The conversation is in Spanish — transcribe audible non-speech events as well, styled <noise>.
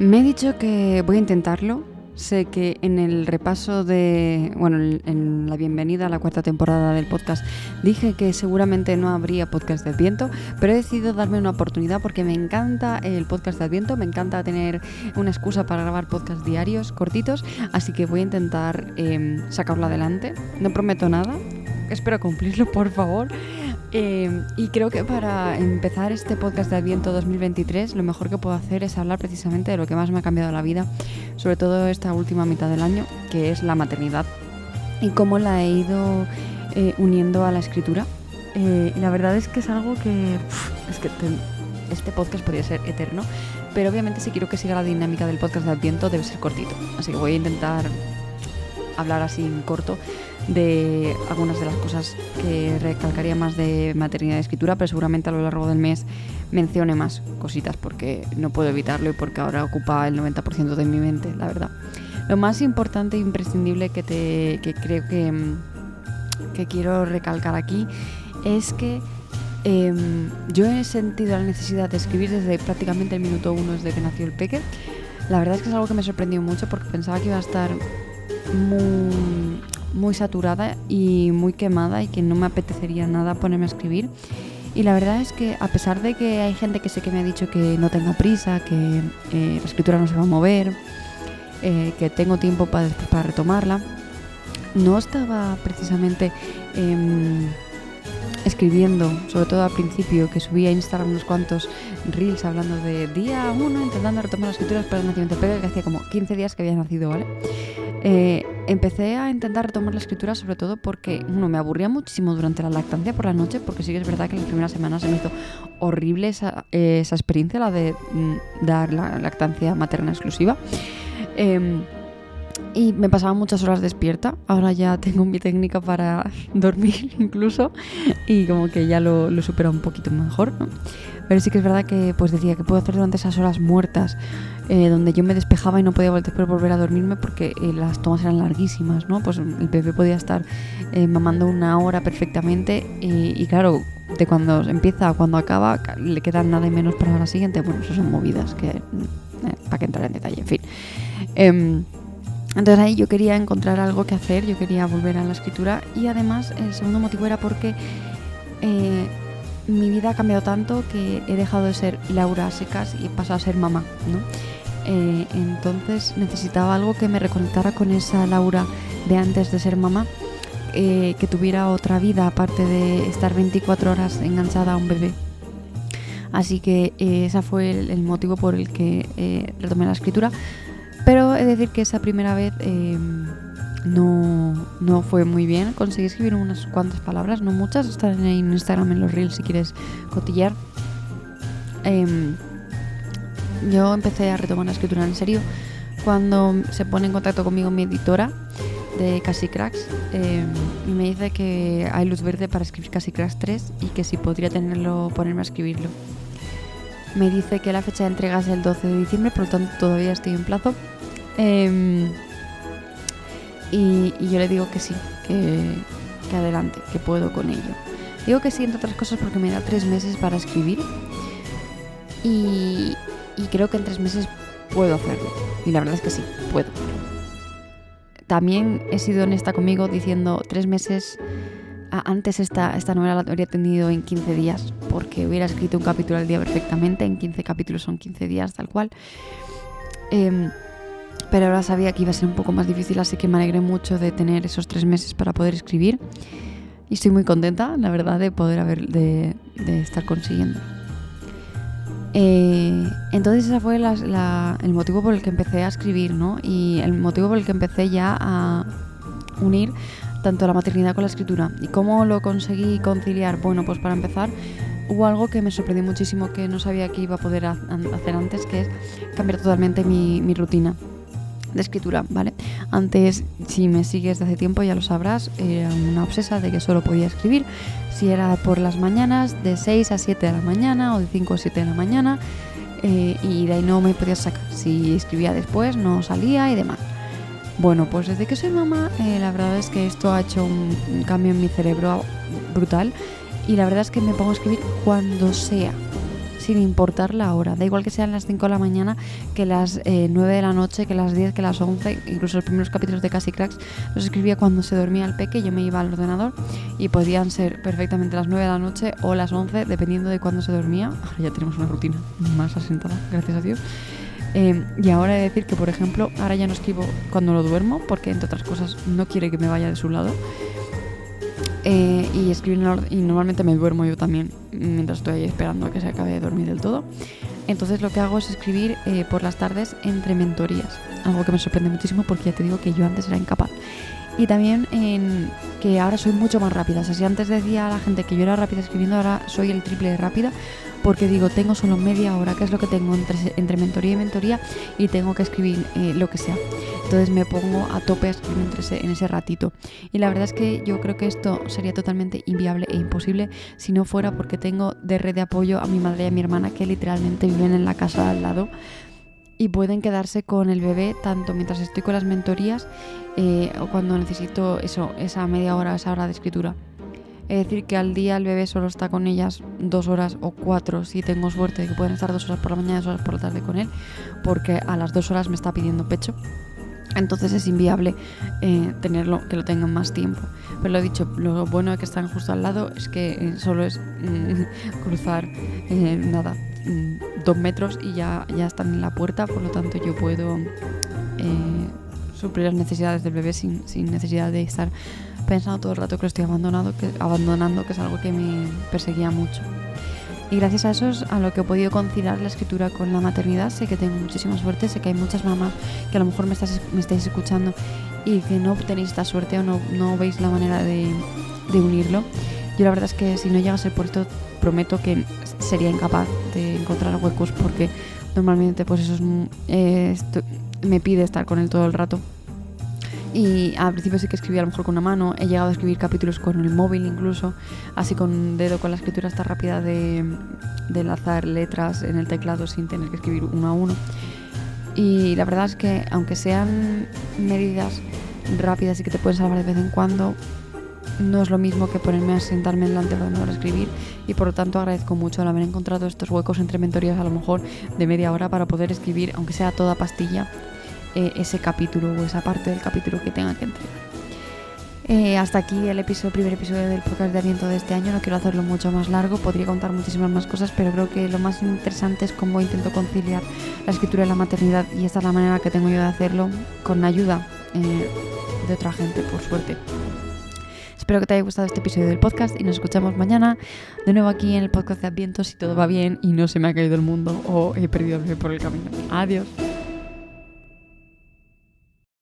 Me he dicho que voy a intentarlo. Sé que en el repaso de, bueno, en la bienvenida a la cuarta temporada del podcast dije que seguramente no habría podcast de Adviento, pero he decidido darme una oportunidad porque me encanta el podcast de Adviento, me encanta tener una excusa para grabar podcast diarios cortitos, así que voy a intentar em, sacarlo adelante. No prometo nada, espero cumplirlo, por favor. Em, y creo que para empezar este podcast de Adviento 2023, lo mejor que puedo hacer es hablar precisamente de lo que más me ha cambiado la vida, sobre todo esta última mitad del año, que es la maternidad y cómo la he ido eh, uniendo a la escritura. Eh, y la verdad es que es algo que es que este podcast podría ser eterno, pero obviamente si quiero que siga la dinámica del podcast de Adviento debe ser cortito, así que voy a intentar hablar así en corto de algunas de las cosas que recalcaría más de maternidad y escritura, pero seguramente a lo largo del mes mencione más cositas porque no puedo evitarlo y porque ahora ocupa el 90% de mi mente, la verdad. Lo más importante e imprescindible que, te, creo que, que quiero recalcar aquí es que em, yo he sentido la necesidad de escribir desde prácticamente el minuto uno desde que nació el peque. La verdad es que es algo que me sorprendió mucho porque pensaba que iba a estar muy, saturada y muy quemada y que no me apetecería nada ponerme a escribir. Y la verdad es que a pesar de que hay gente que sé que me ha dicho que no tengo prisa, que eh, la escritura no se va a mover, eh, que tengo tiempo para, retomarla, no estaba precisamente em, escribiendo, sobre todo al principio, que subía a Instagram unos cuantos reels hablando de día uno intentando retomar las escrituras para el nacimiento de que hacía como 15 días que había nacido, ¿vale? Eh, empecé a intentar retomar la escritura sobre todo porque, uno, me aburría muchísimo durante la lactancia por la noche, porque sí que es verdad que en las primeras semanas se me hizo horrible esa, experiencia, la de mm, dar la lactancia materna exclusiva. Em, y me pasaba muchas horas despierta. Ahora ya tengo mi técnica para <laughs> dormir incluso y como que ya lo, lo un poquito mejor. Pero sí que es verdad que pues decía que puedo hacer durante esas horas muertas eh, donde yo me despejaba y no podía después volver a dormirme porque eh, las tomas eran larguísimas, ¿no? Pues el bebé podía estar eh, mamando una hora perfectamente y claro, de cuando empieza a cuando acaba le quedan nada y menos para la siguiente. Bueno, eso son movidas que para que entrar en detalle, en fin. Em, entonces ahí yo quería encontrar algo que hacer, yo quería volver a la escritura y además el segundo motivo era porque mi vida ha cambiado tanto que he dejado de ser Laura Secas y he pasado a ser mamá, ¿no? Eh, entonces necesitaba algo que me reconectara con esa Laura de antes de ser mamá, eh, que tuviera otra vida aparte de estar 24 horas enganchada a un bebé. Así que ese fue el, motivo por el que retomé la escritura. Pero he de decir que esa primera vez em, no, fue muy bien. Conseguí escribir unas cuantas palabras, no muchas. Están en Instagram en los reels si quieres cotillar. Em, yo empecé a retomar la escritura en serio cuando se pone en contacto conmigo mi editora de Casi Cracks em, y me dice que hay luz verde para escribir Casi Cracks 3 y que si podría tenerlo, ponerme a escribirlo. Me dice que la fecha de entrega es el 12 de diciembre, por lo tanto todavía estoy en plazo. Em, y, yo le digo que sí, que, adelante, que puedo con ello. Digo que sí, entre otras cosas, porque me da tres meses para escribir. Y, y creo que en tres meses puedo hacerlo. Y la verdad es que sí, puedo. También he sido honesta conmigo diciendo tres meses antes esta, esta novela la habría tenido en 15 días, porque hubiera escrito un capítulo al día perfectamente, en 15 capítulos son 15 días tal cual. Em, pero ahora sabía que iba a ser un poco más difícil, así que me alegré mucho de tener esos tres meses para poder escribir. Y estoy muy contenta, la verdad, de poder haber, de, estar consiguiendo. Eh, entonces ese fue el motivo por el que empecé a escribir, ¿no? Y el motivo por el que empecé ya a unir tanto la maternidad con la escritura. ¿Y cómo lo conseguí conciliar? Bueno, pues para empezar, hubo algo que me sorprendió muchísimo que no sabía que iba a poder hacer antes, que es cambiar totalmente mi, rutina de escritura, ¿vale? Antes, si me sigues de hace tiempo, ya lo sabrás, era una obsesa de que solo podía escribir si era por las mañanas, de 6 a 7 de la mañana o de 5 a 7 de la mañana, eh, y de ahí no me podía sacar. Si escribía después, no salía y demás. Bueno, pues desde que soy mamá, eh, la verdad es que esto ha hecho un, cambio en mi cerebro brutal y la verdad es que me pongo a escribir cuando sea. Sin importar la hora. Da igual que sean las 5 de la mañana, que las 9 eh, de la noche, que las 10, que las 11. Incluso los primeros capítulos de Casi Cracks los escribía cuando se dormía el peque. Yo me iba al ordenador y podían ser perfectamente las 9 de la noche o las 11, dependiendo de cuándo se dormía. <laughs> Ahora ya tenemos una rutina más asentada, gracias a Dios. Eh, y ahora he de decir que, por ejemplo, ahora ya no escribo cuando lo duermo, porque entre otras cosas no quiere que me vaya de su lado. Eh, y escribir y normalmente me duermo yo también mientras estoy ahí esperando a que se acabe de dormir del todo. Entonces lo que hago es escribir eh, por las tardes entre mentorías, algo que me sorprende muchísimo porque ya te digo que yo antes era incapaz. Y también en que ahora soy mucho más rápida. O si antes decía a la gente que yo era rápida escribiendo, ahora soy el triple de rápida porque digo, tengo solo media hora, que es lo que tengo entre, entre mentoría y mentoría, y tengo que escribir eh, lo que sea. Entonces me pongo a tope a escribir en ese ratito. Y la verdad es que yo creo que esto sería totalmente inviable e imposible si no fuera porque tengo de red de apoyo a mi madre y a mi hermana que literalmente viven en la casa al lado y pueden quedarse con el bebé tanto mientras estoy con las mentorías eh, o cuando necesito eso, esa media hora, esa hora de escritura. Es decir, que al día el bebé solo está con ellas dos horas o cuatro, si tengo suerte, que pueden estar dos horas por la mañana y dos horas por la tarde con él, porque a las dos horas me está pidiendo pecho. Entonces es inviable eh, tenerlo, que lo tengan más tiempo. Pero lo dicho, lo bueno de que están justo al lado es que eh, solo es mm, <laughs> cruzar eh, nada, mm, dos metros y ya, ya están en la puerta, por lo tanto yo puedo suplir las necesidades del bebé sin, sin necesidad de estar pensando todo el rato que lo estoy abandonado, que, abandonando, que es algo que me perseguía mucho. Y gracias a eso es a lo que he podido conciliar la escritura con la maternidad. Sé que tengo muchísima suerte, sé que hay muchas mamás que a lo mejor me, estás, me estáis escuchando y que no tenéis esta suerte o no, no veis la manera de, de unirlo. Yo la verdad es que si no llega a ser por prometo que sería incapaz de encontrar huecos porque normalmente pues eso es, me pide estar con él todo el rato y al principio sí que escribía a lo mejor con una mano, he llegado a escribir capítulos con el móvil incluso, así con dedo, con la escritura esta rápida de, de enlazar letras en el teclado sin tener que escribir uno a uno. Y la verdad es que aunque sean medidas rápidas y que te pueden salvar de vez en cuando, no es lo mismo que ponerme a sentarme delante de a escribir y por lo tanto agradezco mucho el haber encontrado estos huecos entre mentorías a lo mejor de media hora para poder escribir, aunque sea toda pastilla, eh, ese capítulo o esa parte del capítulo que tenga que entregar. Eh, hasta aquí el episodio, primer episodio del podcast de Aviento de este año. No quiero hacerlo mucho más largo, podría contar muchísimas más cosas, pero creo que lo más interesante es cómo intento conciliar la escritura y la maternidad. Y esta es la manera que tengo yo de hacerlo, con ayuda eh, de otra gente, por suerte. Espero que te haya gustado este episodio del podcast y nos escuchamos mañana de nuevo aquí en el podcast de Adviento si todo va bien y no se me ha caído el mundo o he perdido el por el camino. Adiós.